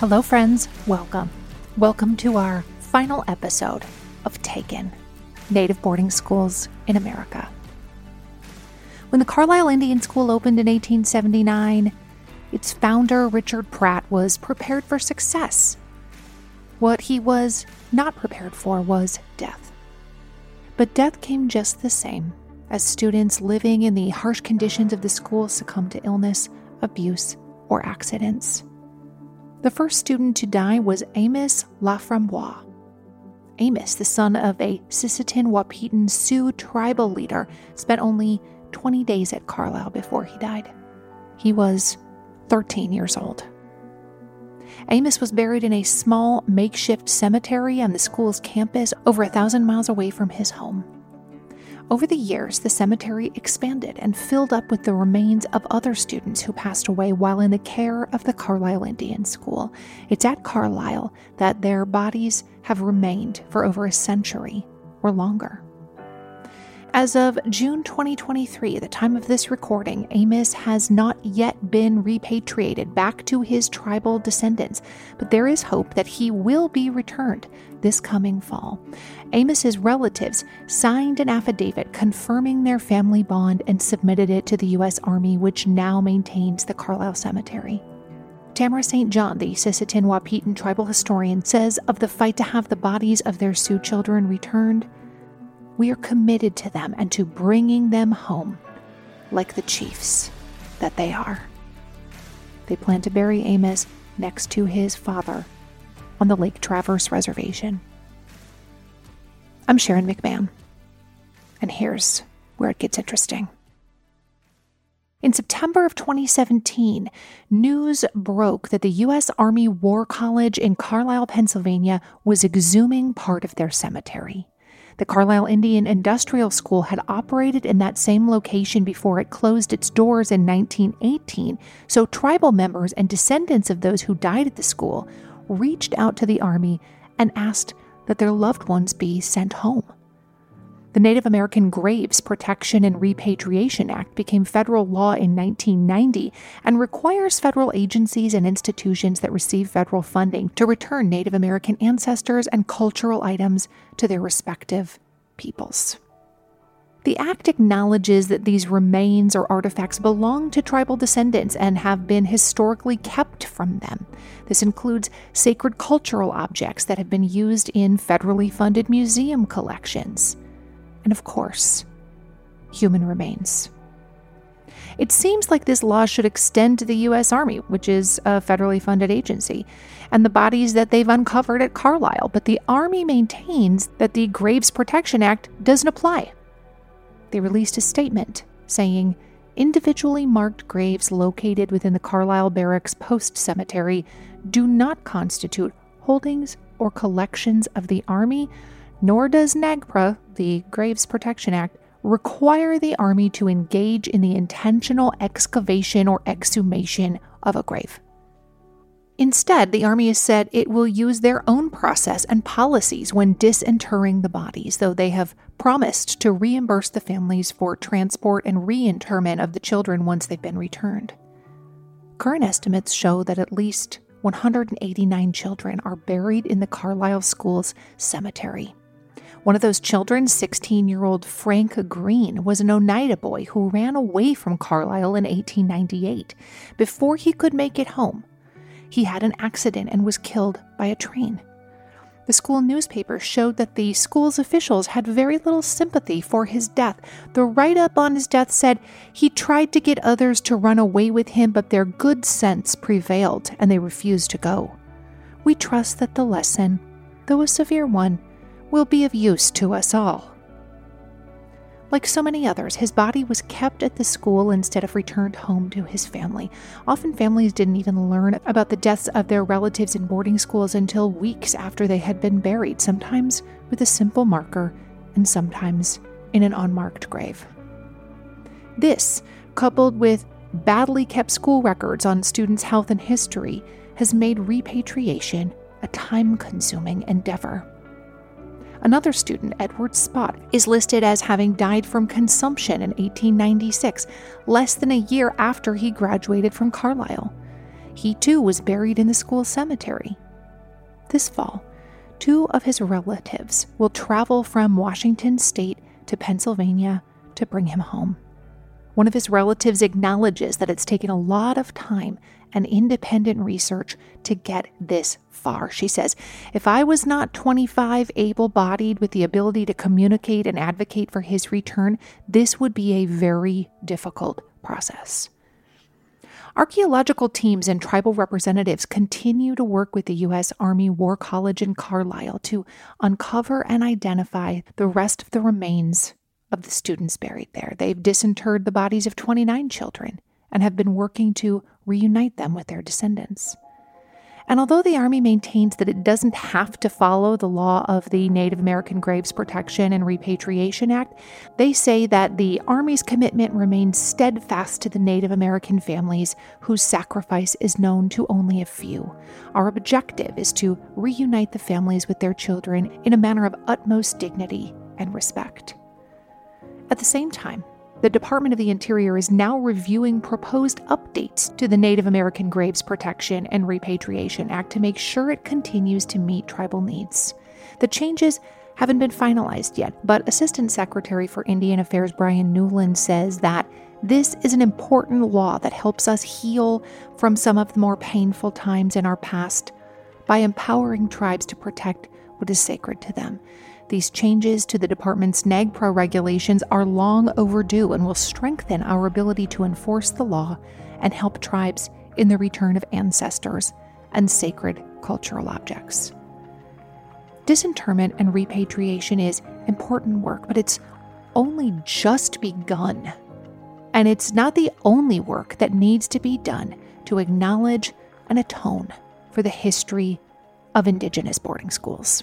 Hello, friends. Welcome. Welcome to our final episode of Taken Native Boarding Schools in America. When the Carlisle Indian School opened in 1879, its founder, Richard Pratt, was prepared for success. What he was not prepared for was death. But death came just the same as students living in the harsh conditions of the school succumbed to illness, abuse, or accidents. The first student to die was Amos Laframboise. Amos, the son of a Sisseton Wahpeton Sioux tribal leader, spent only 20 days at Carlisle before he died. He was 13 years old. Amos was buried in a small makeshift cemetery on the school's campus over a thousand miles away from his home. Over the years, the cemetery expanded and filled up with the remains of other students who passed away while in the care of the Carlisle Indian School. It's at Carlisle that their bodies have remained for over a century or longer. As of June 2023, the time of this recording, Amos has not yet been repatriated back to his tribal descendants, but there is hope that he will be returned this coming fall. Amos's relatives signed an affidavit confirming their family bond and submitted it to the U.S. Army, which now maintains the Carlisle Cemetery. Tamara St. John, the Sisseton Wahpeton tribal historian, says of the fight to have the bodies of their Sioux children returned, we are committed to them and to bringing them home like the chiefs that they are. They plan to bury Amos next to his father on the Lake Traverse Reservation. I'm Sharon McMahon, and here's where it gets interesting. In September of 2017, news broke that the U.S. Army War College in Carlisle, Pennsylvania was exhuming part of their cemetery. The Carlisle Indian Industrial School had operated in that same location before it closed its doors in 1918, so tribal members and descendants of those who died at the school reached out to the Army and asked that their loved ones be sent home. The Native American Graves Protection and Repatriation Act became federal law in 1990 and requires federal agencies and institutions that receive federal funding to return Native American ancestors and cultural items to their respective peoples. The Act acknowledges that these remains or artifacts belong to tribal descendants and have been historically kept from them. This includes sacred cultural objects that have been used in federally funded museum collections and, of course, human remains. It seems like this law should extend to the U.S. Army, which is a federally funded agency, and the bodies that they've uncovered at Carlisle, but the Army maintains that the Graves Protection Act doesn't apply. They released a statement saying individually marked graves located within the Carlisle Barracks Post Cemetery do not constitute holdings or collections of the Army nor does NAGPRA, the Graves Protection Act, require the Army to engage in the intentional excavation or exhumation of a grave. Instead, the Army has said it will use their own process and policies when disinterring the bodies, though they have promised to reimburse the families for transport and reinterment of the children once they've been returned. Current estimates show that at least 189 children are buried in the Carlisle Schools cemetery. One of those children, 16 year old Frank Green, was an Oneida boy who ran away from Carlisle in 1898. Before he could make it home, he had an accident and was killed by a train. The school newspaper showed that the school's officials had very little sympathy for his death. The write up on his death said he tried to get others to run away with him, but their good sense prevailed and they refused to go. We trust that the lesson, though a severe one, will be of use to us all. Like so many others, his body was kept at the school instead of returned home to his family. Often, families didn't even learn about the deaths of their relatives in boarding schools until weeks after they had been buried, sometimes with a simple marker and sometimes in an unmarked grave. This, coupled with badly kept school records on students' health and history, has made repatriation a time consuming endeavor. Another student, Edward Spot, is listed as having died from consumption in 1896, less than a year after he graduated from Carlisle. he too was buried in the school cemetery. This fall, two of his relatives will travel from Washington state to Pennsylvania to bring him home. One of his relatives acknowledges that it's taken a lot of time and independent research to get this far. She says, If I was not 25, able bodied, with the ability to communicate and advocate for his return, this would be a very difficult process. Archaeological teams and tribal representatives continue to work with the U.S. Army War College in Carlisle to uncover and identify the rest of the remains of the students buried there. They've disinterred the bodies of 29 children and have been working to reunite them with their descendants. And although the Army maintains that it doesn't have to follow the law of the Native American Graves Protection and Repatriation Act, they say that the Army's commitment remains steadfast to the Native American families whose sacrifice is known to only a few. Our objective is to reunite the families with their children in a manner of utmost dignity and respect. At the same time, the Department of the Interior is now reviewing proposed updates to the Native American Graves Protection and Repatriation Act to make sure it continues to meet tribal needs. The changes haven't been finalized yet, but Assistant Secretary for Indian Affairs Brian Newland says that this is an important law that helps us heal from some of the more painful times in our past by empowering tribes to protect what is sacred to them. These changes to the department's NAGPRA regulations are long overdue and will strengthen our ability to enforce the law and help tribes in the return of ancestors and sacred cultural objects. Disinterment and repatriation is important work, but it's only just begun. And it's not the only work that needs to be done to acknowledge and atone for the history of Indigenous boarding schools.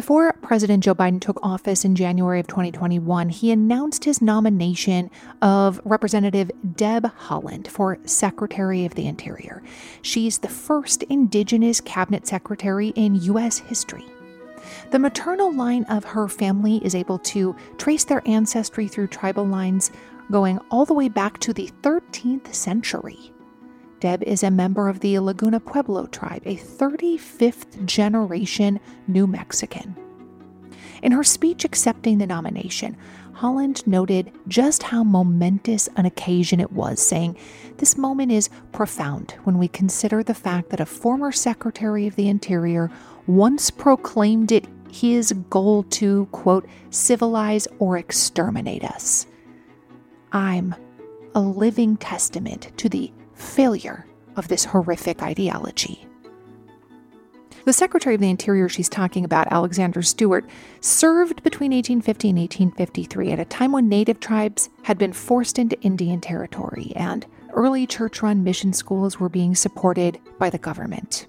Before President Joe Biden took office in January of 2021, he announced his nomination of Representative Deb Haaland for Secretary of the Interior. She's the first Indigenous cabinet secretary in U.S. history. The maternal line of her family is able to trace their ancestry through tribal lines going all the way back to the 13th century. Deb is a member of the Laguna Pueblo tribe, a 35th generation New Mexican. In her speech accepting the nomination, Haaland noted just how momentous an occasion it was, saying, This moment is profound when we consider the fact that a former Secretary of the Interior once proclaimed it his goal to, quote, civilize or exterminate us. I'm a living testament to the failure of this horrific ideology. The Secretary of the Interior she's talking about, Alexander Stuart, served between 1850 and 1853 at a time when native tribes had been forced into Indian territory and early church run mission schools were being supported by the government.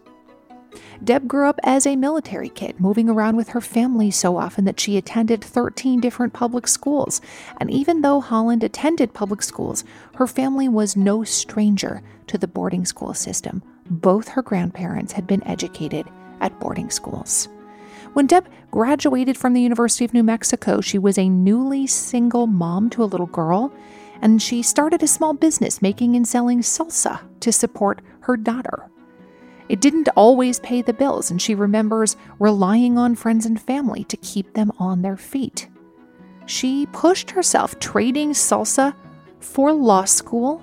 Deb grew up as a military kid, moving around with her family so often that she attended 13 different public schools. And even though Haaland attended public schools, her family was no stranger to the boarding school system. Both her grandparents had been educated at boarding schools. When Deb graduated from the University of New Mexico, she was a newly single mom to a little girl, and she started a small business making and selling salsa to support her daughter. It didn't always pay the bills, and she remembers relying on friends and family to keep them on their feet. She pushed herself trading salsa for law school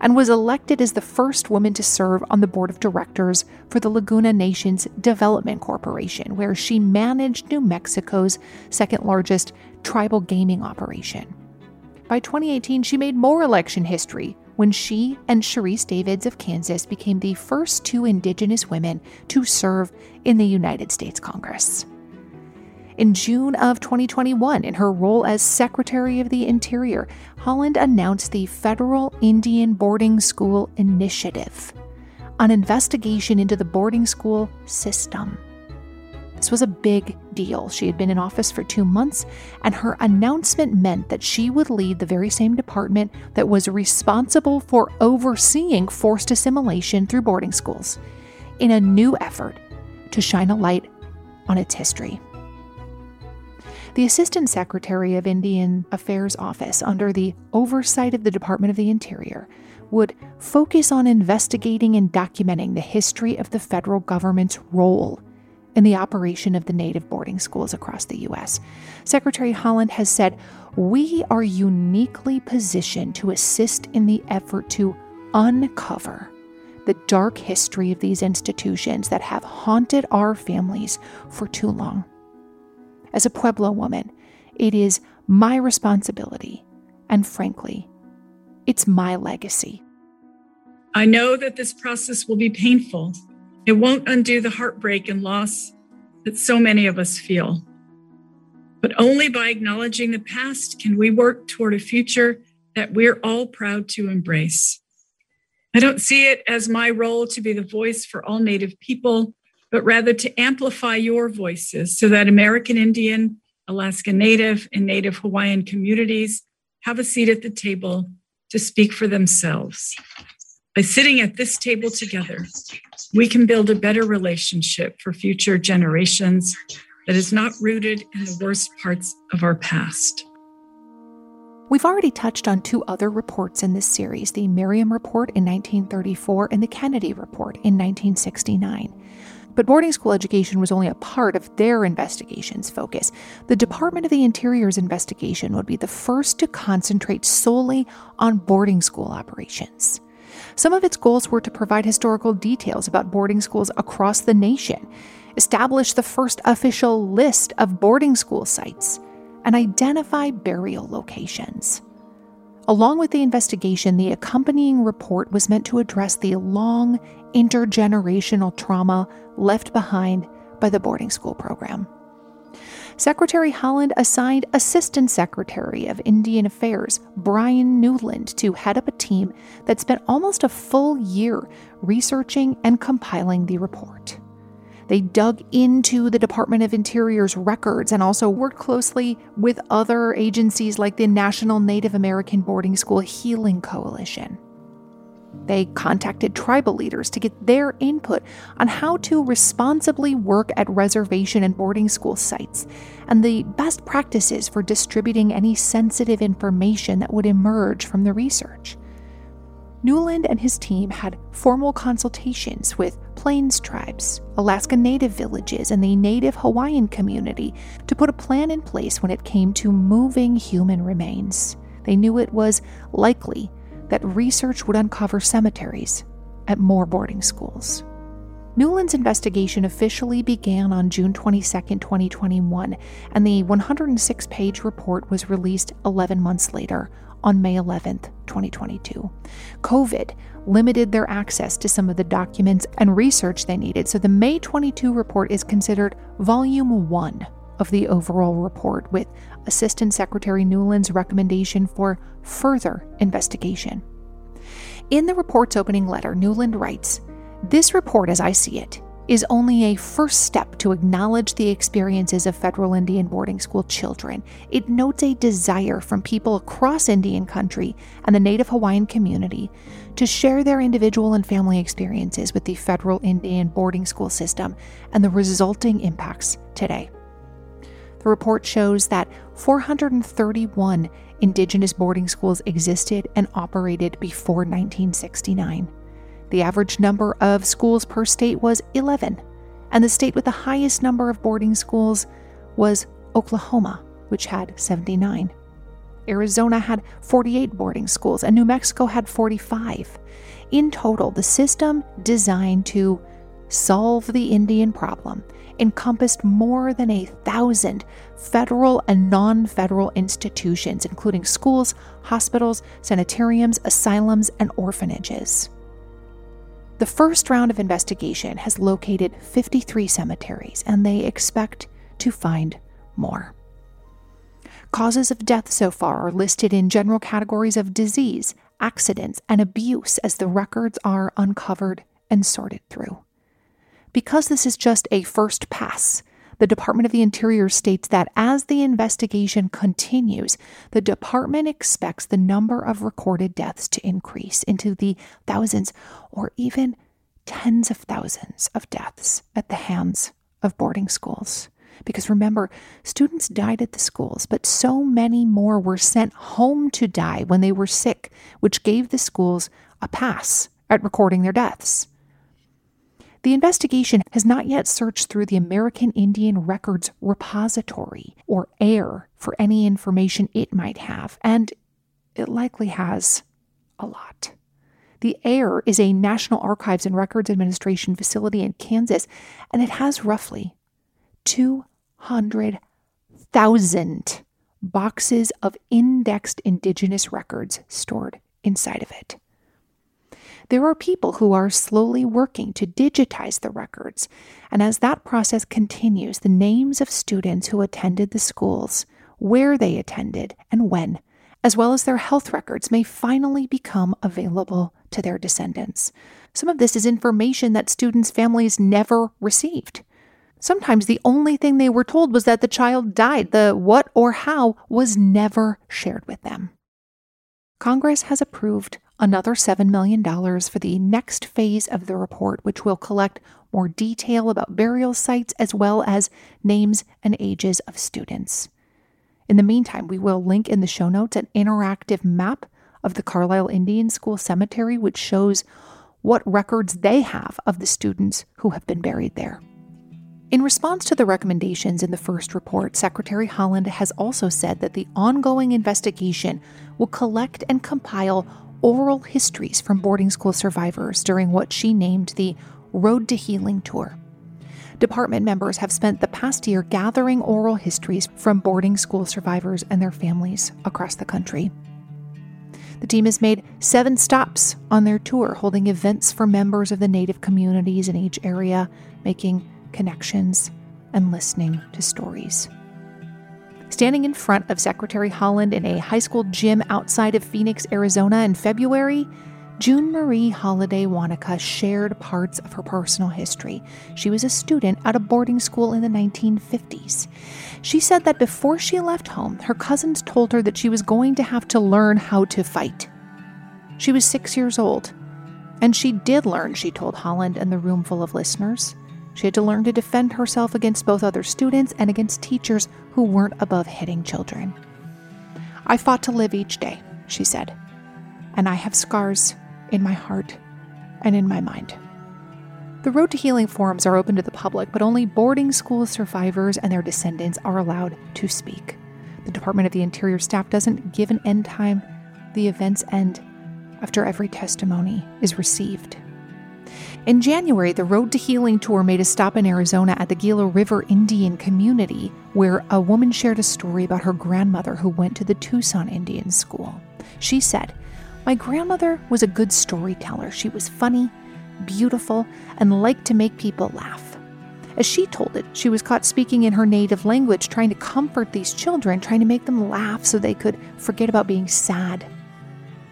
and was elected as the first woman to serve on the board of directors for the Laguna Nations Development Corporation, where she managed New Mexico's second largest tribal gaming operation. By 2018, she made more election history when she and Sharice Davids of Kansas became the first two Indigenous women to serve in the United States Congress. In June of 2021, in her role as Secretary of the Interior, Haaland announced the Federal Indian Boarding School Initiative, an investigation into the boarding school system. This was a big deal. She had been in office for two months, and her announcement meant that she would lead the very same department that was responsible for overseeing forced assimilation through boarding schools in a new effort to shine a light on its history. The Assistant Secretary of Indian Affairs Office, under the oversight of the Department of the Interior, would focus on investigating and documenting the history of the federal government's role in the operation of the native boarding schools across the U.S. Secretary Haaland has said, We are uniquely positioned to assist in the effort to uncover the dark history of these institutions that have haunted our families for too long. As a Pueblo woman, it is my responsibility, and frankly, it's my legacy. I know that this process will be painful. It won't undo the heartbreak and loss that so many of us feel. But only by acknowledging the past can we work toward a future that we're all proud to embrace. I don't see it as my role to be the voice for all Native people but rather to amplify your voices so that American Indian, Alaska Native, and Native Hawaiian communities have a seat at the table to speak for themselves. By sitting at this table together, we can build a better relationship for future generations that is not rooted in the worst parts of our past. We've already touched on two other reports in this series the Merriam Report in 1934 and the Kennedy Report in 1969. But boarding school education was only a part of their investigation's focus. The Department of the Interior's investigation would be the first to concentrate solely on boarding school operations. Some of its goals were to provide historical details about boarding schools across the nation, establish the first official list of boarding school sites, and identify burial locations. Along with the investigation, the accompanying report was meant to address the long intergenerational trauma left behind by the boarding school program. Secretary Haaland assigned Assistant Secretary of Indian Affairs Brian Newland to head up a team that spent almost a full year researching and compiling the report. They dug into the Department of Interior's records and also worked closely with other agencies like the National Native American Boarding School Healing Coalition. They contacted tribal leaders to get their input on how to responsibly work at reservation and boarding school sites and the best practices for distributing any sensitive information that would emerge from the research. Newland and his team had formal consultations with Plains tribes, Alaska Native villages, and the Native Hawaiian community to put a plan in place when it came to moving human remains. They knew it was likely that research would uncover cemeteries at more boarding schools. Newland's investigation officially began on June 22, 2021, and the 106 page report was released 11 months later on May 11, 2022. COVID limited their access to some of the documents and research they needed, so the May 22 report is considered volume 1 of the overall report, with Assistant Secretary Newland's recommendation for further investigation. In the report's opening letter, Newland writes This report, as I see it, is only a first step to acknowledge the experiences of federal Indian boarding school children. It notes a desire from people across Indian country and the Native Hawaiian community to share their individual and family experiences with the federal Indian boarding school system and the resulting impacts today. The report shows that 431 Indigenous boarding schools existed and operated before 1969. The average number of schools per state was 11, and the state with the highest number of boarding schools was Oklahoma, which had 79. Arizona had 48 boarding schools, and New Mexico had 45. In total, the system designed to solve the Indian problem encompassed more than a thousand federal and non federal institutions, including schools, hospitals, sanitariums, asylums, and orphanages. The first round of investigation has located 53 cemeteries, and they expect to find more. Causes of death so far are listed in general categories of disease, accidents, and abuse as the records are uncovered and sorted through. Because this is just a first pass, the Department of the Interior states that as the investigation continues, the department expects the number of recorded deaths to increase into the thousands or even tens of thousands of deaths at the hands of boarding schools. Because remember, students died at the schools, but so many more were sent home to die when they were sick, which gave the schools a pass at recording their deaths. The investigation has not yet searched through the American Indian Records Repository, or AIR, for any information it might have, and it likely has a lot. The AIR is a National Archives and Records Administration facility in Kansas, and it has roughly 200,000 boxes of indexed Indigenous records stored inside of it. There are people who are slowly working to digitize the records, and as that process continues, the names of students who attended the schools, where they attended, and when, as well as their health records, may finally become available to their descendants. Some of this is information that students' families never received. Sometimes the only thing they were told was that the child died. The what or how was never shared with them. Congress has approved another $7 million for the next phase of the report, which will collect more detail about burial sites as well as names and ages of students. In the meantime, we will link in the show notes an interactive map of the Carlisle Indian School Cemetery, which shows what records they have of the students who have been buried there. In response to the recommendations in the first report, Secretary Haaland has also said that the ongoing investigation will collect and compile oral histories from boarding school survivors during what she named the Road to Healing Tour. Department members have spent the past year gathering oral histories from boarding school survivors and their families across the country. The team has made seven stops on their tour, holding events for members of the Native communities in each area, making connections and listening to stories. Standing in front of Secretary Haaland in a high school gym outside of Phoenix, Arizona in February, June Marie Holiday Wanaka shared parts of her personal history. She was a student at a boarding school in the 1950s. She said that before she left home, her cousins told her that she was going to have to learn how to fight. She was six years old, and she did learn, she told Haaland and the room full of listeners. She had to learn to defend herself against both other students and against teachers who weren't above hitting children. I fought to live each day, she said, and I have scars in my heart and in my mind. The Road to Healing forums are open to the public, but only boarding school survivors and their descendants are allowed to speak. The Department of the Interior staff doesn't give an end time, the events end after every testimony is received. In January, the Road to Healing tour made a stop in Arizona at the Gila River Indian community, where a woman shared a story about her grandmother who went to the Tucson Indian School. She said, My grandmother was a good storyteller. She was funny, beautiful, and liked to make people laugh. As she told it, she was caught speaking in her native language, trying to comfort these children, trying to make them laugh so they could forget about being sad.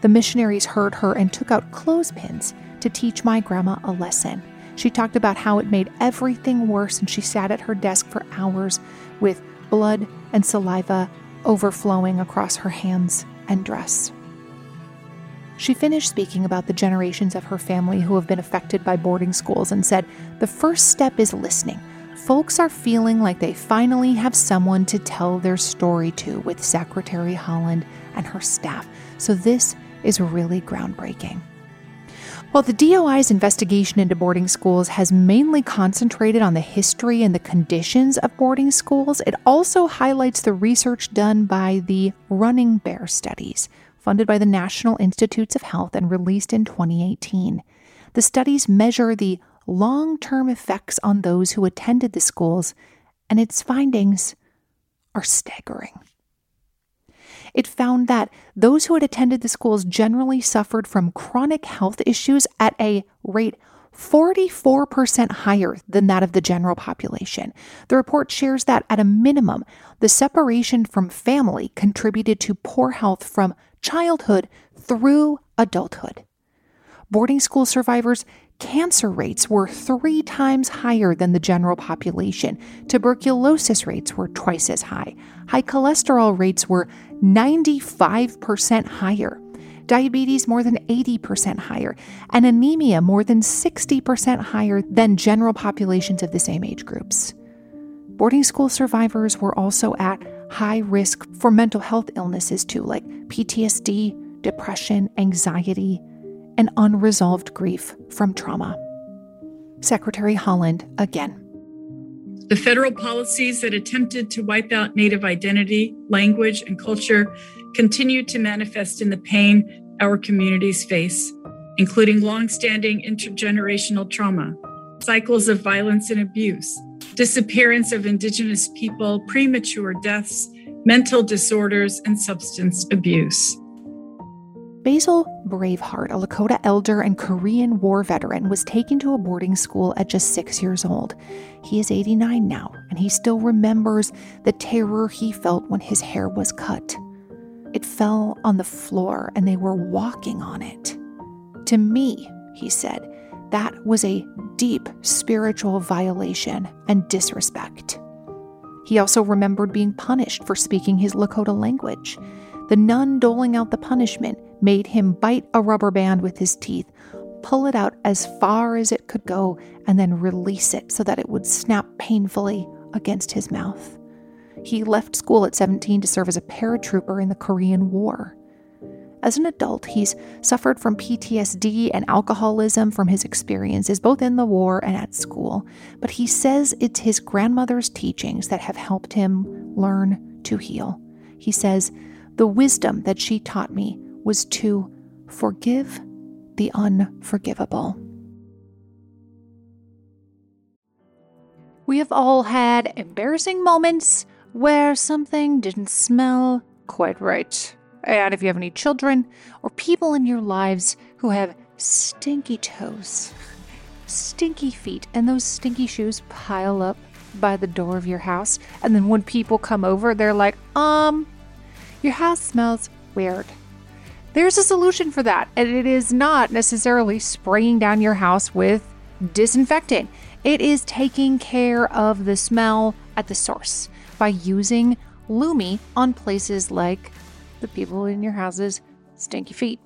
The missionaries heard her and took out clothespins to teach my grandma a lesson. She talked about how it made everything worse, and she sat at her desk for hours with blood and saliva overflowing across her hands and dress. She finished speaking about the generations of her family who have been affected by boarding schools and said, The first step is listening. Folks are feeling like they finally have someone to tell their story to with Secretary Haaland and her staff. So, this is really groundbreaking. While the DOI's investigation into boarding schools has mainly concentrated on the history and the conditions of boarding schools, it also highlights the research done by the Running Bear studies, funded by the National Institutes of Health and released in 2018. The studies measure the long term effects on those who attended the schools, and its findings are staggering. It found that those who had attended the schools generally suffered from chronic health issues at a rate 44% higher than that of the general population. The report shares that at a minimum, the separation from family contributed to poor health from childhood through adulthood. Boarding school survivors cancer rates were three times higher than the general population. Tuberculosis rates were twice as high. High cholesterol rates were 95% higher. Diabetes more than 80% higher, and anemia more than 60% higher than general populations of the same age groups. Boarding school survivors were also at high risk for mental health illnesses too, like PTSD, depression, anxiety, and unresolved grief from trauma. Secretary Haaland again. The federal policies that attempted to wipe out Native identity, language, and culture continue to manifest in the pain our communities face, including longstanding intergenerational trauma, cycles of violence and abuse, disappearance of Indigenous people, premature deaths, mental disorders, and substance abuse. Basil Braveheart, a Lakota elder and Korean War veteran, was taken to a boarding school at just six years old. He is 89 now, and he still remembers the terror he felt when his hair was cut. It fell on the floor, and they were walking on it. To me, he said, that was a deep spiritual violation and disrespect. He also remembered being punished for speaking his Lakota language. The nun doling out the punishment made him bite a rubber band with his teeth, pull it out as far as it could go, and then release it so that it would snap painfully against his mouth. He left school at 17 to serve as a paratrooper in the Korean War. As an adult, he's suffered from PTSD and alcoholism from his experiences both in the war and at school, but he says it's his grandmother's teachings that have helped him learn to heal. He says, The wisdom that she taught me was to forgive the unforgivable. We have all had embarrassing moments where something didn't smell quite right. And if you have any children or people in your lives who have stinky toes, stinky feet, and those stinky shoes pile up by the door of your house, and then when people come over, they're like, um, your house smells weird. There's a solution for that, and it is not necessarily spraying down your house with disinfectant. It is taking care of the smell at the source by using Lumi on places like the people in your house's stinky feet.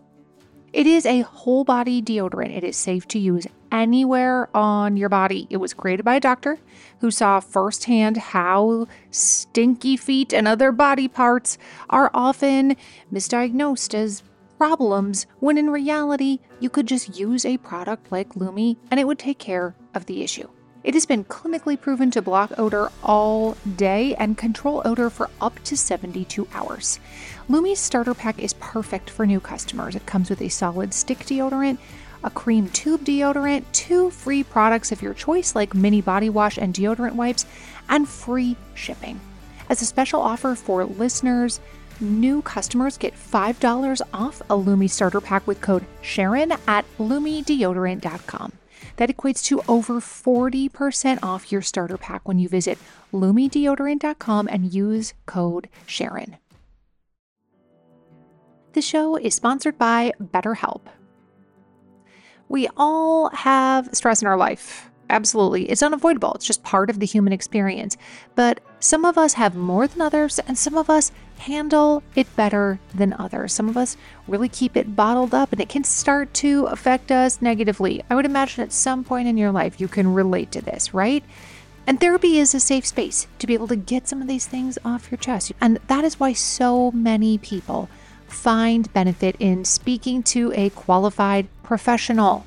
It is a whole body deodorant. It is safe to use anywhere on your body. It was created by a doctor who saw firsthand how stinky feet and other body parts are often misdiagnosed as problems when in reality, you could just use a product like Lumi and it would take care of the issue. It has been clinically proven to block odor all day and control odor for up to 72 hours. Lumi's starter pack is perfect for new customers. It comes with a solid stick deodorant, a cream tube deodorant, two free products of your choice like mini body wash and deodorant wipes, and free shipping. As a special offer for listeners, new customers get $5 off a Lume starter pack with code Sharon at LumeDeodorant.com. That equates to over 40% off your starter pack when you visit LumeDeodorant.com and use code Sharon. The show is sponsored by BetterHelp. We all have stress in our life. Absolutely. It's unavoidable. It's just part of the human experience. But some of us have more than others, and some of us handle it better than others. Some of us really keep it bottled up, and it can start to affect us negatively. I would imagine at some point in your life you can relate to this, right? And therapy is a safe space to be able to get some of these things off your chest. And that is why so many people find benefit in speaking to a qualified professional.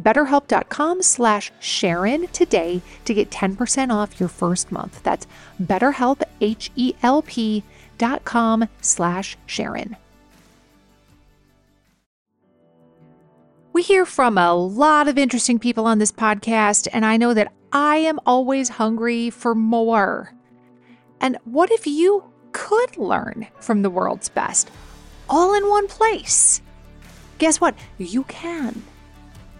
betterhelp.com slash Sharon today to get 10% off your first month. That's betterhelp, H-E-L-P dot com slash Sharon. We hear from a lot of interesting people on this podcast, and I know that I am always hungry for more. And what if you could learn from the world's best all in one place? Guess what? You can.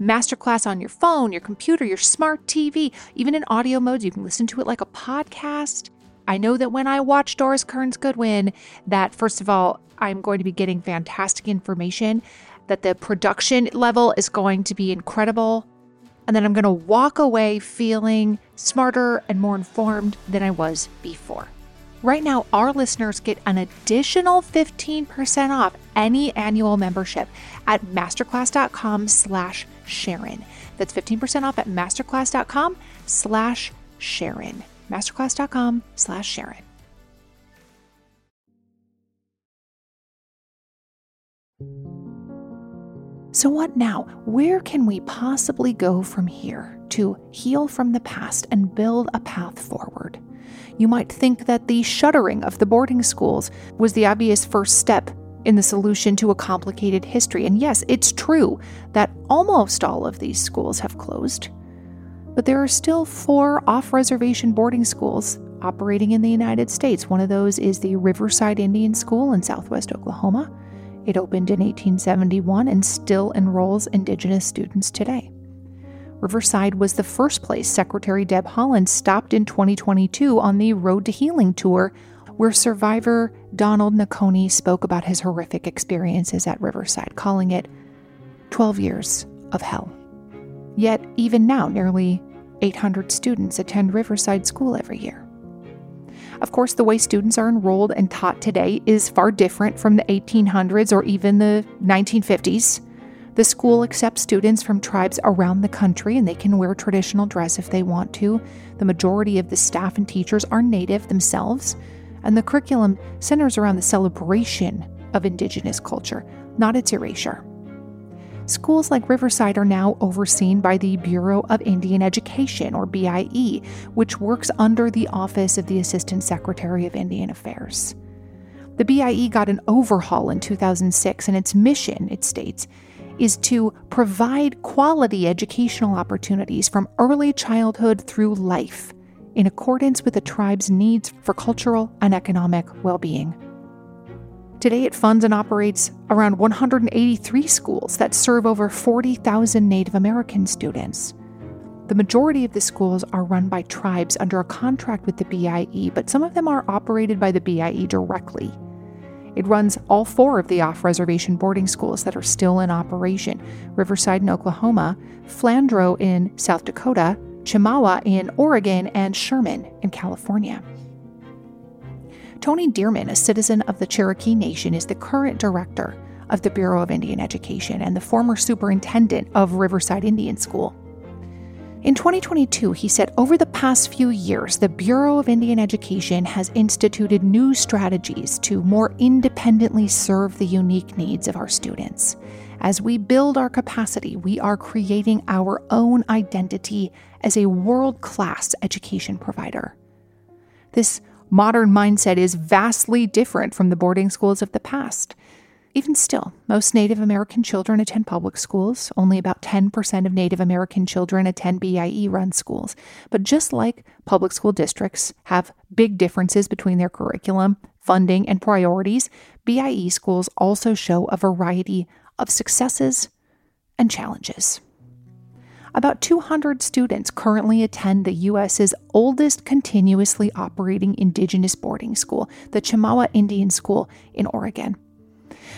masterclass on your phone, your computer, your smart TV, even in audio modes. You can listen to it like a podcast. I know that when I watch Doris Kearns Goodwin, that first of all, I'm going to be getting fantastic information, that the production level is going to be incredible, and then I'm going to walk away feeling smarter and more informed than I was before. Right now, our listeners get an additional 15% off any annual membership at masterclass.com slash Sharon. That's 15% off at masterclass.com slash Sharon. Masterclass.com slash Sharon. So, what now? Where can we possibly go from here to heal from the past and build a path forward? You might think that the shuttering of the boarding schools was the obvious first step in the solution to a complicated history. And yes, it's true that almost all of these schools have closed, but there are still four off reservation boarding schools operating in the United States. One of those is the Riverside Indian School in southwest Oklahoma. It opened in 1871 and still enrolls Indigenous students today. Riverside was the first place Secretary Deb Haaland stopped in 2022 on the Road to Healing tour where survivor Donald Nakoni spoke about his horrific experiences at Riverside, calling it 12 years of hell. Yet, even now, nearly 800 students attend Riverside School every year. Of course, the way students are enrolled and taught today is far different from the 1800s or even the 1950s. The school accepts students from tribes around the country and they can wear traditional dress if they want to. The majority of the staff and teachers are native themselves, and the curriculum centers around the celebration of Indigenous culture, not its erasure. Schools like Riverside are now overseen by the Bureau of Indian Education, or BIE, which works under the Office of the Assistant Secretary of Indian Affairs. The BIE got an overhaul in 2006, and its mission, it states, is to provide quality educational opportunities from early childhood through life in accordance with the tribe's needs for cultural and economic well being. Today, it funds and operates around 183 schools that serve over 40,000 Native American students. The majority of the schools are run by tribes under a contract with the BIE, but some of them are operated by the BIE directly. It runs all four of the off reservation boarding schools that are still in operation Riverside in Oklahoma, Flandreau in South Dakota, Chemawa in Oregon, and Sherman in California. Tony Dearman, a citizen of the Cherokee Nation, is the current director of the Bureau of Indian Education and the former superintendent of Riverside Indian School. In 2022, he said over the past few years, the Bureau of Indian Education has instituted new strategies to more independently serve the unique needs of our students. As we build our capacity, we are creating our own identity as a world class education provider. This modern mindset is vastly different from the boarding schools of the past. Even still, most Native American children attend public schools. Only about 10% of Native American children attend BIE run schools. But just like public school districts have big differences between their curriculum, funding, and priorities, BIE schools also show a variety of successes and challenges. About 200 students currently attend the U.S.'s oldest continuously operating Indigenous boarding school, the Chemawa Indian School in Oregon.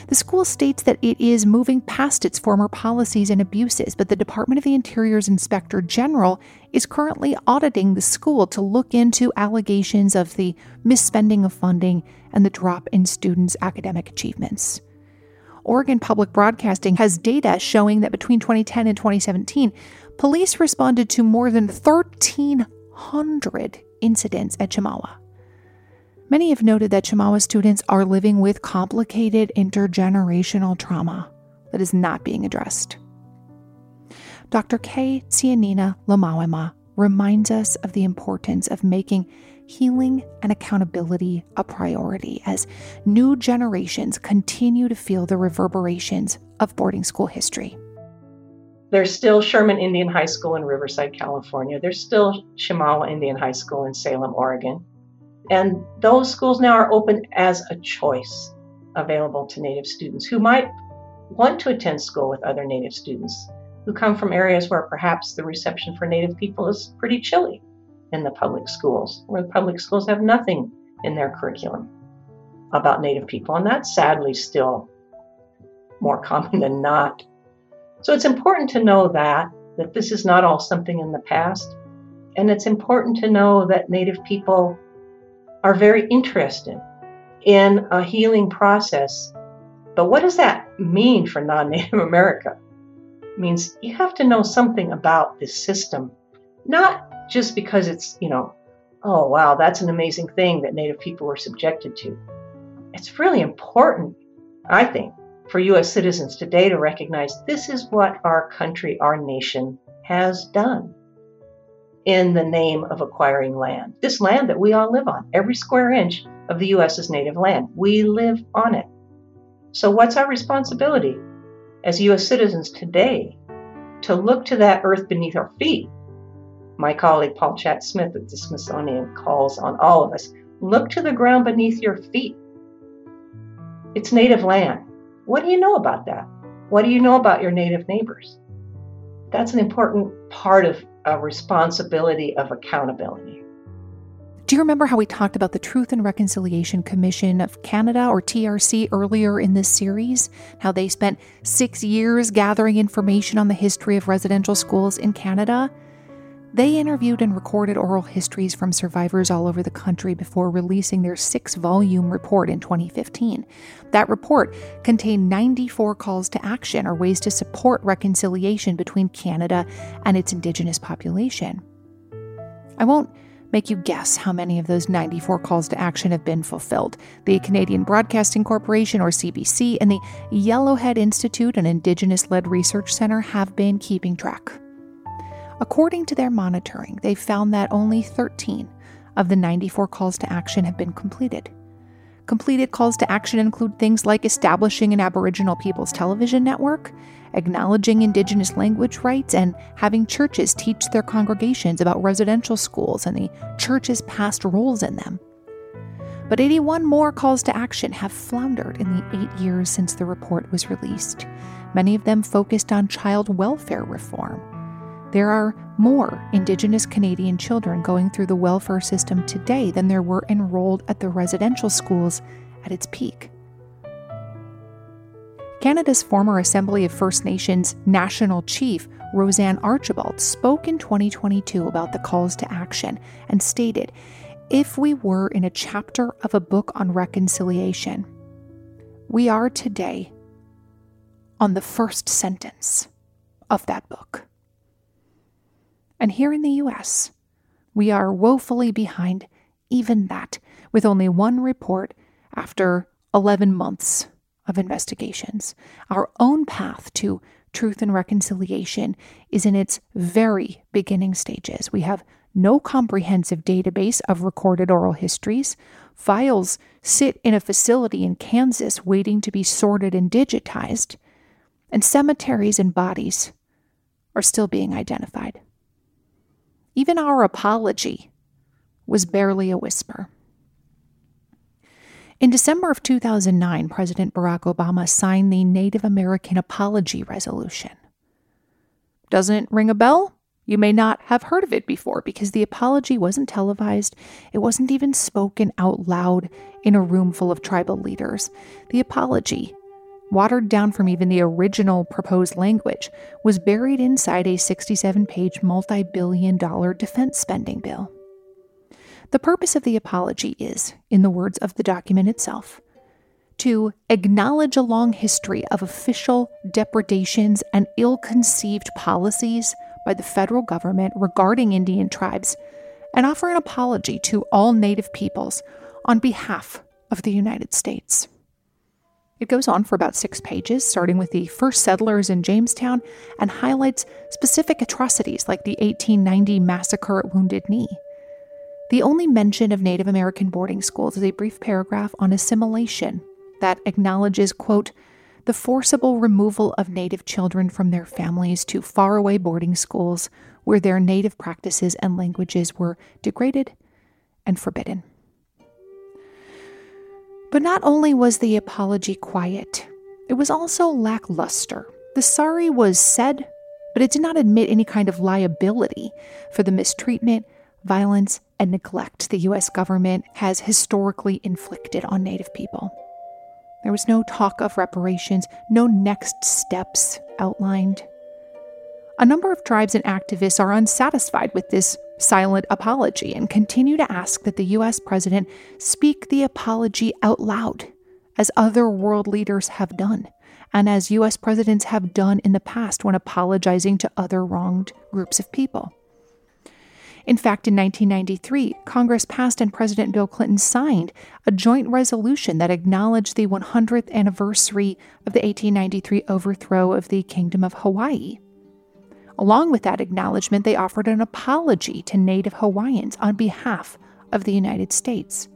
The school states that it is moving past its former policies and abuses, but the Department of the Interior's Inspector General is currently auditing the school to look into allegations of the misspending of funding and the drop in students' academic achievements. Oregon Public Broadcasting has data showing that between 2010 and 2017, police responded to more than 1,300 incidents at Chemawa. Many have noted that Chemawa students are living with complicated intergenerational trauma that is not being addressed. Dr. K. Tsianina Lomawaima reminds us of the importance of making healing and accountability a priority as new generations continue to feel the reverberations of boarding school history. There's still Sherman Indian High School in Riverside, California. There's still Chemawa Indian High School in Salem, Oregon. And those schools now are open as a choice available to Native students who might want to attend school with other Native students who come from areas where perhaps the reception for Native people is pretty chilly in the public schools, where the public schools have nothing in their curriculum about Native people. And that's sadly still more common than not. So it's important to know that, that this is not all something in the past. And it's important to know that Native people are very interested in a healing process. But what does that mean for non Native America? It means you have to know something about this system, not just because it's, you know, oh, wow, that's an amazing thing that Native people were subjected to. It's really important, I think, for U.S. citizens today to recognize this is what our country, our nation has done in the name of acquiring land. This land that we all live on, every square inch of the U.S. is native land. We live on it. So, what's our responsibility as U.S. citizens today to look to that earth beneath our feet my colleague Paul Chaat Smith at the Smithsonian calls on all of us look to the ground beneath your feet. It's native land. What do you know about that? What do you know about your native neighbors? That's an important part of a responsibility of accountability. Do you remember how we talked about the Truth and Reconciliation Commission of Canada, or TRC, earlier in this series? How they spent six years gathering information on the history of residential schools in Canada? They interviewed and recorded oral histories from survivors all over the country before releasing their six volume report in 2015. That report contained 94 calls to action or ways to support reconciliation between Canada and its Indigenous population. I won't make you guess how many of those 94 calls to action have been fulfilled. The Canadian Broadcasting Corporation, or CBC, and the Yellowhead Institute, an Indigenous led research center, have been keeping track. According to their monitoring, they found that only 13 of the 94 calls to action have been completed. Completed calls to action include things like establishing an Aboriginal Peoples television network, acknowledging Indigenous language rights, and having churches teach their congregations about residential schools and the church's past roles in them. But 81 more calls to action have floundered in the eight years since the report was released, many of them focused on child welfare reform there are more Indigenous Canadian children going through the welfare system today than there were enrolled at the residential schools at its peak. Canada's former Assembly of First Nations National Chief, RoseAnne Archibald, spoke in 2022 about the calls to action and stated If we were in a chapter of a book on reconciliation, we are today on the first sentence of that book. And here in the US, we are woefully behind even that, with only one report after 11 months of investigations. Our own path to truth and reconciliation is in its very beginning stages. We have no comprehensive database of recorded oral histories. Files sit in a facility in Kansas waiting to be sorted and digitized. And cemeteries and bodies are still being identified. Even our apology was barely a whisper. In December of 2009, President Barack Obama signed the Native American Apology Resolution. Doesn't ring a bell? You may not have heard of it before because the apology wasn't televised. It wasn't even spoken out loud in a room full of tribal leaders. The apology, watered down from even the original proposed language, was buried inside a 67 page, multi billion dollar defense spending bill. The purpose of the apology is, in the words of the document itself, to acknowledge a long history of official depredations and ill conceived policies by the federal government regarding Indian tribes and offer an apology to all Native peoples on behalf of the United States. It goes on for about six pages, starting with the first settlers in Jamestown, and highlights specific atrocities like the 1890 massacre at Wounded Knee. The only mention of Native American boarding schools is a brief paragraph on assimilation that acknowledges, quote, the forcible removal of Native children from their families to faraway boarding schools where their native practices and languages were degraded and forbidden. But not only was the apology quiet, it was also lackluster. The sorry was said, but it did not admit any kind of liability for the mistreatment, violence, and neglect the US government has historically inflicted on Native people. There was no talk of reparations, no next steps outlined. A number of tribes and activists are unsatisfied with this silent apology and continue to ask that the US president speak the apology out loud, as other world leaders have done, and as US presidents have done in the past when apologizing to other wronged groups of people. In fact, in 1993, Congress passed and President Bill Clinton signed a joint resolution that acknowledged the 100th anniversary of the 1893 overthrow of the Kingdom of Hawaii. Along with that acknowledgement, they offered an apology to Native Hawaiians on behalf of the United States.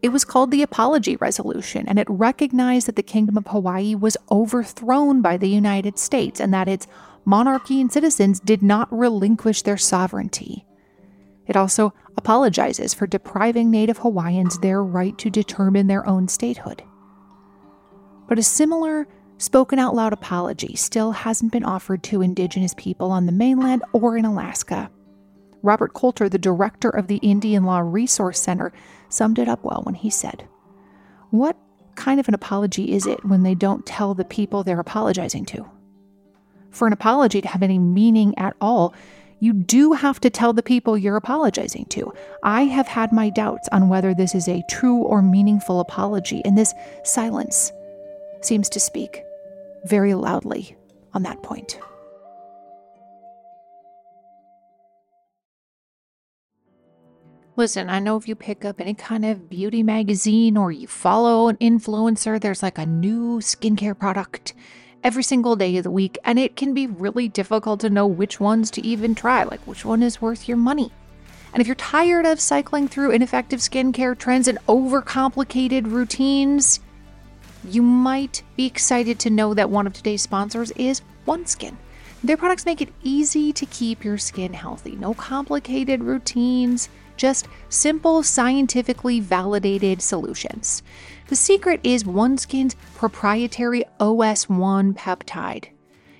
It was called the Apology Resolution, and it recognized that the Kingdom of Hawaii was overthrown by the United States and that its monarchy and citizens did not relinquish their sovereignty. It also apologizes for depriving Native Hawaiians their right to determine their own statehood. But a similar spoken out loud apology still hasn't been offered to Indigenous people on the mainland or in Alaska. Robert Coulter, the director of the Indian Law Resource Center, summed it up well when he said, What kind of an apology is it when they don't tell the people they're apologizing to? For an apology to have any meaning at all, you do have to tell the people you're apologizing to. I have had my doubts on whether this is a true or meaningful apology, and this silence seems to speak very loudly on that point. Listen, I know if you pick up any kind of beauty magazine or you follow an influencer, there's like a new skincare product every single day of the week, and it can be really difficult to know which ones to even try, like which one is worth your money. And if you're tired of cycling through ineffective skincare trends and overcomplicated routines, you might be excited to know that one of today's sponsors is OneSkin. Their products make it easy to keep your skin healthy. No complicated routines, just simple, scientifically validated solutions. The secret is OneSkin's proprietary OS1 peptide.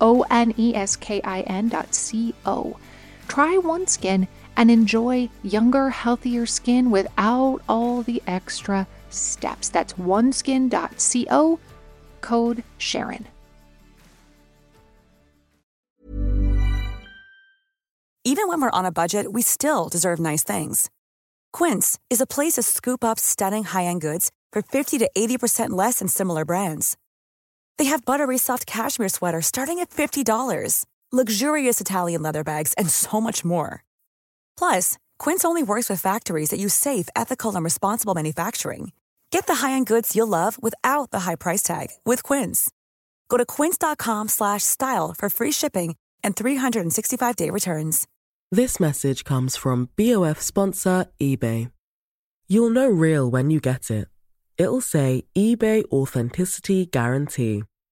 O N E S K I N.co. Try OneSkin and enjoy younger, healthier skin without all the extra steps. That's oneskin.co, code Sharon. Even when we're on a budget, we still deserve nice things. Quince is a place to scoop up stunning high end goods for 50 to 80% less than similar brands. They have buttery soft cashmere sweaters starting at $50, luxurious Italian leather bags, and so much more. Plus, Quince only works with factories that use safe, ethical, and responsible manufacturing. Get the high-end goods you'll love without the high price tag with Quince. Go to quince.com/style for free shipping and 365-day returns. This message comes from BOF sponsor eBay. You'll know real when you get it. It'll say eBay authenticity guarantee,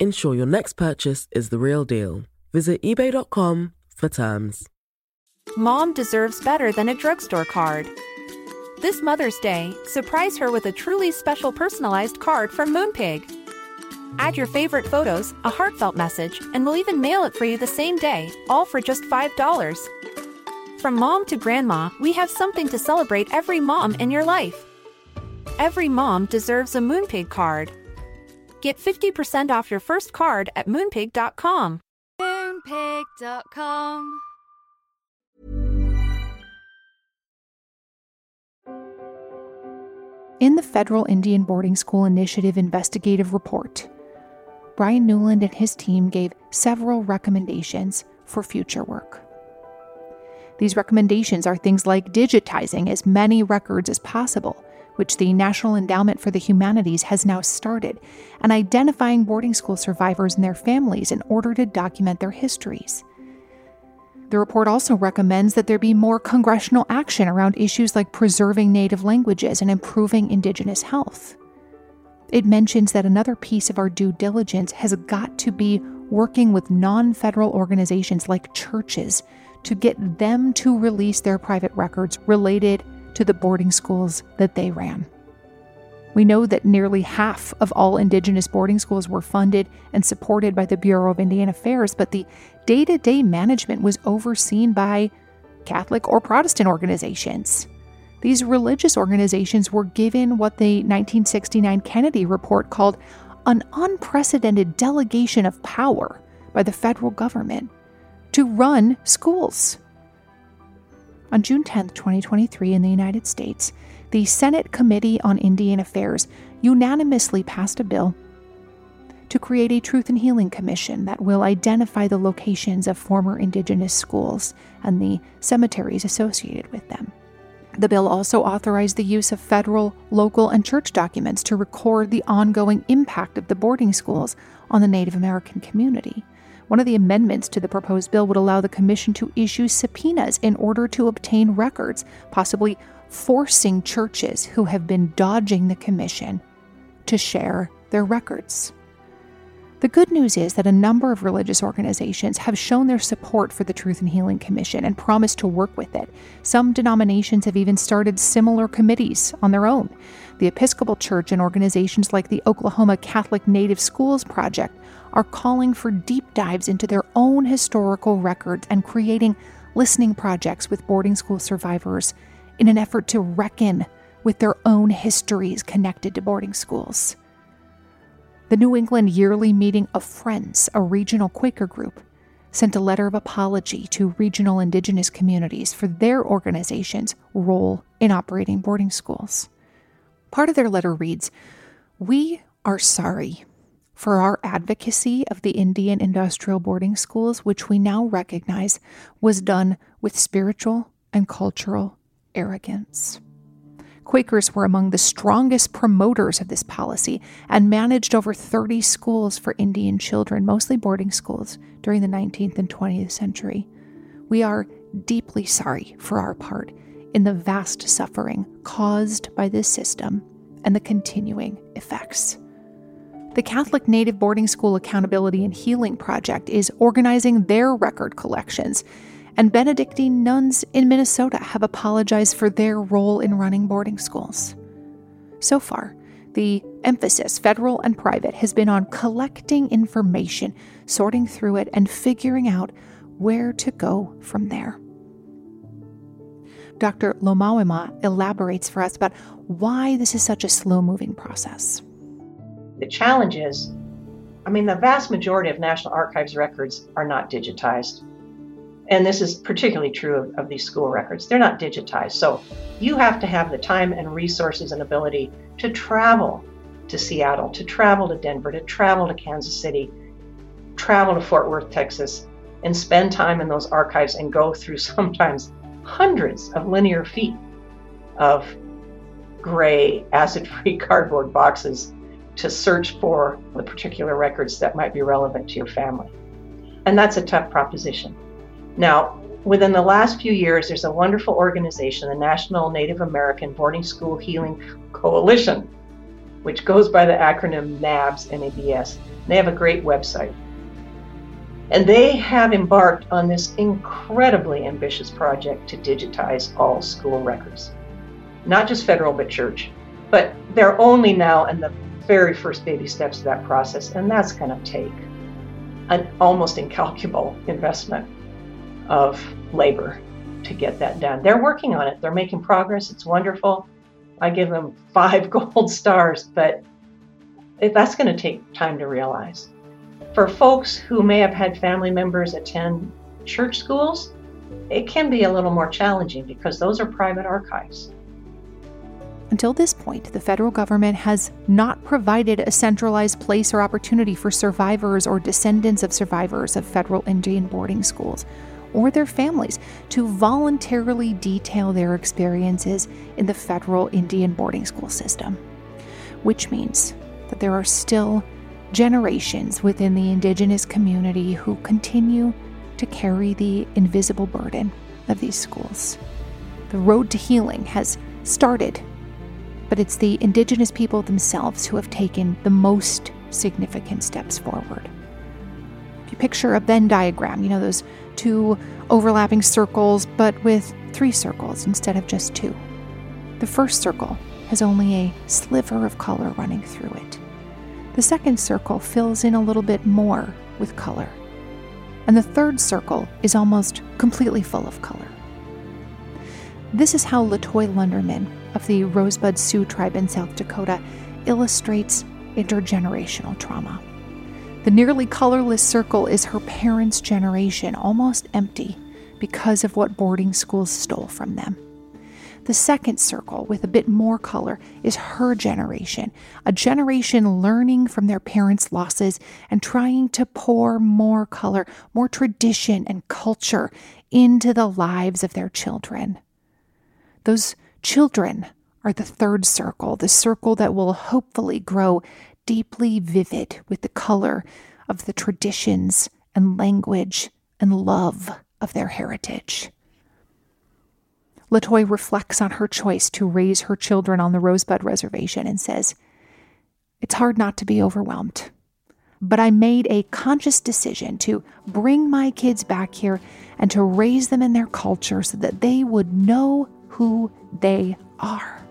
Ensure your next purchase is the real deal. Visit eBay.com for terms. Mom deserves better than a drugstore card. This Mother's Day, surprise her with a truly special personalized card from Moonpig. Add your favorite photos, a heartfelt message, and we'll even mail it for you the same day, all for just $5. From mom to grandma, we have something to celebrate every mom in your life. Every mom deserves a Moonpig card. Get 50% off your first card at moonpig.com. Moonpig.com. In the Federal Indian Boarding School Initiative investigative report, Bryan Newland and his team gave several recommendations for future work. These recommendations are things like digitizing as many records as possible, which the National Endowment for the Humanities has now started, and identifying boarding school survivors and their families in order to document their histories. The report also recommends that there be more congressional action around issues like preserving Native languages and improving Indigenous health. It mentions that another piece of our due diligence has got to be working with non federal organizations like churches to get them to release their private records related to the boarding schools that they ran. We know that nearly half of all Indigenous boarding schools were funded and supported by the Bureau of Indian Affairs, but the day to day management was overseen by Catholic or Protestant organizations. These religious organizations were given what the 1969 Kennedy report called an unprecedented delegation of power by the federal government to run schools. On June 10, 2023, in the United States, the Senate Committee on Indian Affairs unanimously passed a bill to create a Truth and Healing Commission that will identify the locations of former Indigenous schools and the cemeteries associated with them. The bill also authorized the use of federal, local, and church documents to record the ongoing impact of the boarding schools on the Native American community. One of the amendments to the proposed bill would allow the Commission to issue subpoenas in order to obtain records, possibly forcing churches who have been dodging the Commission to share their records. The good news is that a number of religious organizations have shown their support for the Truth and Healing Commission and promised to work with it. Some denominations have even started similar committees on their own. The Episcopal Church and organizations like the Oklahoma Catholic Native Schools Project are calling for deep dives into their own historical records and creating listening projects with boarding school survivors in an effort to reckon with their own histories connected to boarding schools. The New England Yearly Meeting of Friends, a regional Quaker group, sent a letter of apology to regional Indigenous communities for their organization's role in operating boarding schools. Part of their letter reads We are sorry for our advocacy of the Indian industrial boarding schools, which we now recognize was done with spiritual and cultural arrogance. Quakers were among the strongest promoters of this policy and managed over 30 schools for Indian children, mostly boarding schools, during the 19th and 20th century. We are deeply sorry for our part in the vast suffering caused by this system and the continuing effects. The Catholic Native Boarding School Accountability and Healing Project is organizing their record collections, and Benedictine nuns in Minnesota have apologized for their role in running boarding schools. So far, the emphasis, federal and private, has been on collecting information, sorting through it, and figuring out where to go from there. Dr. Lomawaima elaborates for us about why this is such a slow moving process. The challenge is I mean, the vast majority of National Archives records are not digitized. And this is particularly true of, of, these school records. They're not digitized. So you have to have the time and resources and ability to travel to Seattle, to travel to Denver, to travel to Kansas City, travel to Fort Worth, Texas, and spend time in those archives and go through sometimes hundreds of linear feet of gray acid free cardboard boxes to search for the particular records that might be relevant to your family. And that's a tough proposition. Now, within the last few years, there's a wonderful organization, the National Native American Boarding School Healing Coalition, which goes by the acronym NABS, NABS. They have a great website. And they have embarked on this incredibly ambitious project to digitize all school records, not just federal, but church. But they're only now in the very first baby steps of that process, and that's going to take an almost incalculable investment of labor to get that done. They're working on it, they're making progress. It's wonderful. I give them five gold stars, but that's going to take time to realize. For folks who may have had family members attend church schools, it can be a little more challenging because those are private archives. Until this point, the federal government has not provided a centralized place or opportunity for survivors or descendants of survivors of federal Indian boarding schools or their families to voluntarily detail their experiences in the federal Indian boarding school system, which means that there are still generations within the Indigenous community who continue to carry the invisible burden of these schools. The road to healing has started, but it's the Indigenous people themselves who have taken the most significant steps forward. If you picture a Venn diagram, you know, those two overlapping circles, but with three circles instead of just two. The first circle has only a sliver of color running through it. The second circle fills in a little bit more with color. And the third circle is almost completely full of color. This is how Latoy Lunderman of the Rosebud Sioux tribe in South Dakota illustrates intergenerational trauma. The nearly colorless circle is her parents' generation, almost empty because of what boarding schools stole from them. The second circle, with a bit more color, is her generation, a generation learning from their parents' losses and trying to pour more color, more tradition and culture into the lives of their children. Those children are the third circle, the circle that will hopefully grow deeply vivid with the color of the traditions and language and love of their heritage. Latoy reflects on her choice to raise her children on the Rosebud Reservation and says, It's hard not to be overwhelmed, but I made a conscious decision to bring my kids back here and to raise them in their culture so that they would know who they are.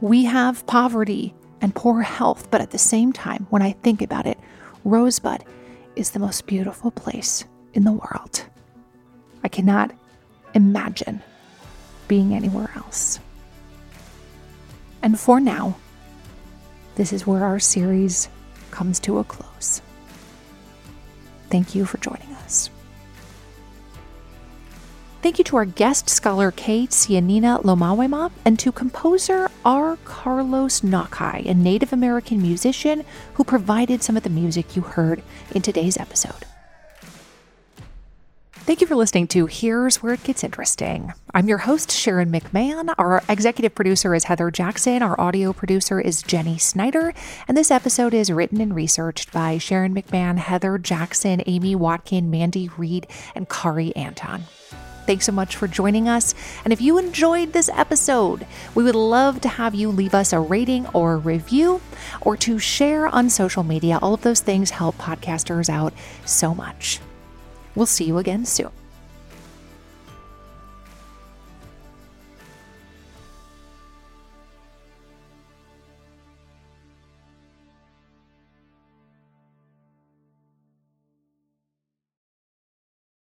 We have poverty and poor health. But at the same time, when I think about it, Rosebud is the most beautiful place in the world. I cannot imagine being anywhere else. And for now, this is where our series comes to a close. Thank you for joining us. Thank you to our guest scholar Kate Tsianina Lomawaima and to composer R. Carlos Nakai, a Native American musician who provided some of the music you heard in today's episode. Thank you for listening to Here's Where It Gets Interesting. I'm your host, Sharon McMahon. Our executive producer is Heather Jackson. Our audio producer is Jenny Snyder. And this episode is written and researched by Sharon McMahon, Heather Jackson, Amy Watkin, Mandy Reid, and Kari Anton. Thanks so much for joining us. And if you enjoyed this episode, we would love to have you leave us a rating or a review or to share on social media. All of those things help podcasters out so much. We'll see you again soon.